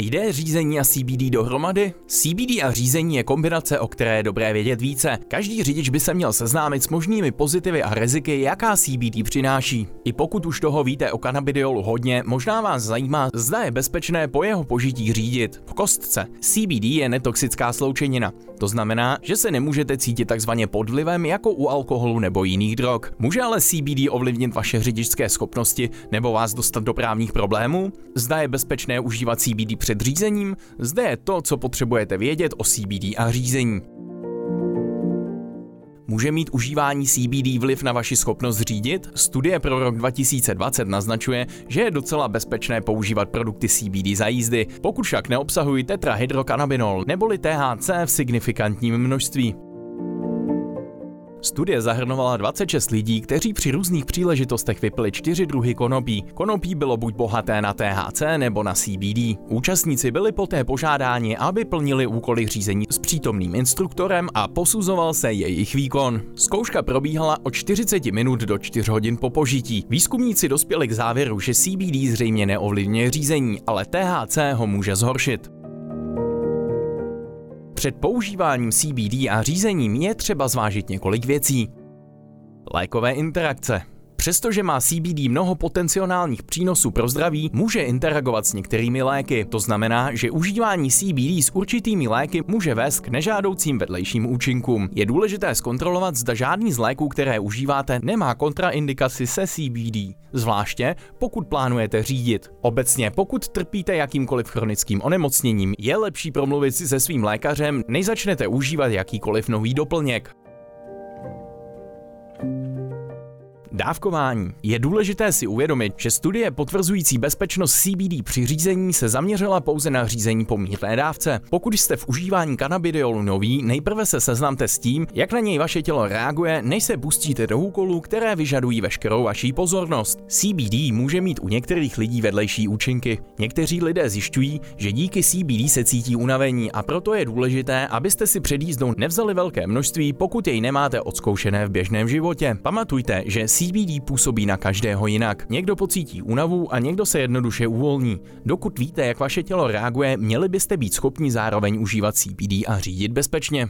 Jde řízení a CBD dohromady? CBD a řízení je kombinace, o které je dobré vědět více. Každý řidič by se měl seznámit s možnými pozitivy a riziky, jaká CBD přináší. I pokud už toho víte o kanabidiolu hodně, možná vás zajímá, zda je bezpečné po jeho požití řídit. V kostce. CBD je netoxická sloučenina. To znamená, že se nemůžete cítit takzvaně pod vlivem jako u alkoholu nebo jiných drog. Může ale CBD ovlivnit vaše řidičské schopnosti nebo vás dostat do právních problémů? Zda je bezpečné užívat CBD před řízením? Zde je to, co potřebujete vědět o CBD a řízení. Může mít užívání CBD vliv na vaši schopnost řídit? Studie pro rok 2020 naznačuje, že je docela bezpečné používat produkty CBD za jízdy, pokud však neobsahují tetrahydrokanabinol neboli THC v signifikantním množství. Studie zahrnovala 26 lidí, kteří při různých příležitostech vypili čtyři druhy konopí. Konopí bylo buď bohaté na THC nebo na CBD. Účastníci byli poté požádáni, aby plnili úkoly řízení s přítomným instruktorem a posuzoval se jejich výkon. Zkouška probíhala od 40 minut do 4 hodin po požití. Výzkumníci dospěli k závěru, že CBD zřejmě neovlivňuje řízení, ale THC ho může zhoršit. Před používáním CBD a řízením je třeba zvážit několik věcí. Lékové interakce. Přestože má CBD mnoho potenciálních přínosů pro zdraví, může interagovat s některými léky. To znamená, že užívání CBD s určitými léky může vést k nežádoucím vedlejším účinkům. Je důležité zkontrolovat, zda žádný z léků, které užíváte, nemá kontraindikaci se CBD, zvláště pokud plánujete řídit. Obecně, pokud trpíte jakýmkoliv chronickým onemocněním, je lepší promluvit si se svým lékařem, než začnete užívat jakýkoliv nový doplněk. Dávkování. Je důležité si uvědomit, že studie potvrzující bezpečnost CBD při řízení se zaměřila pouze na řízení po mírné dávce. Pokud jste v užívání kanabidiolu nový, nejprve se seznamte s tím, jak na něj vaše tělo reaguje, než se pustíte do úkolů, které vyžadují veškerou vaší pozornost. CBD může mít u některých lidí vedlejší účinky. Někteří lidé zjišťují, že díky CBD se cítí unavení a proto je důležité, abyste si před jízdou nevzali velké množství, pokud jej nemáte odzkoušené v běžném životě. Pamatujte, že CBD působí na každého jinak. Někdo pocítí únavu a někdo se jednoduše uvolní. Dokud víte, jak vaše tělo reaguje, měli byste být schopni zároveň užívat CBD a řídit bezpečně.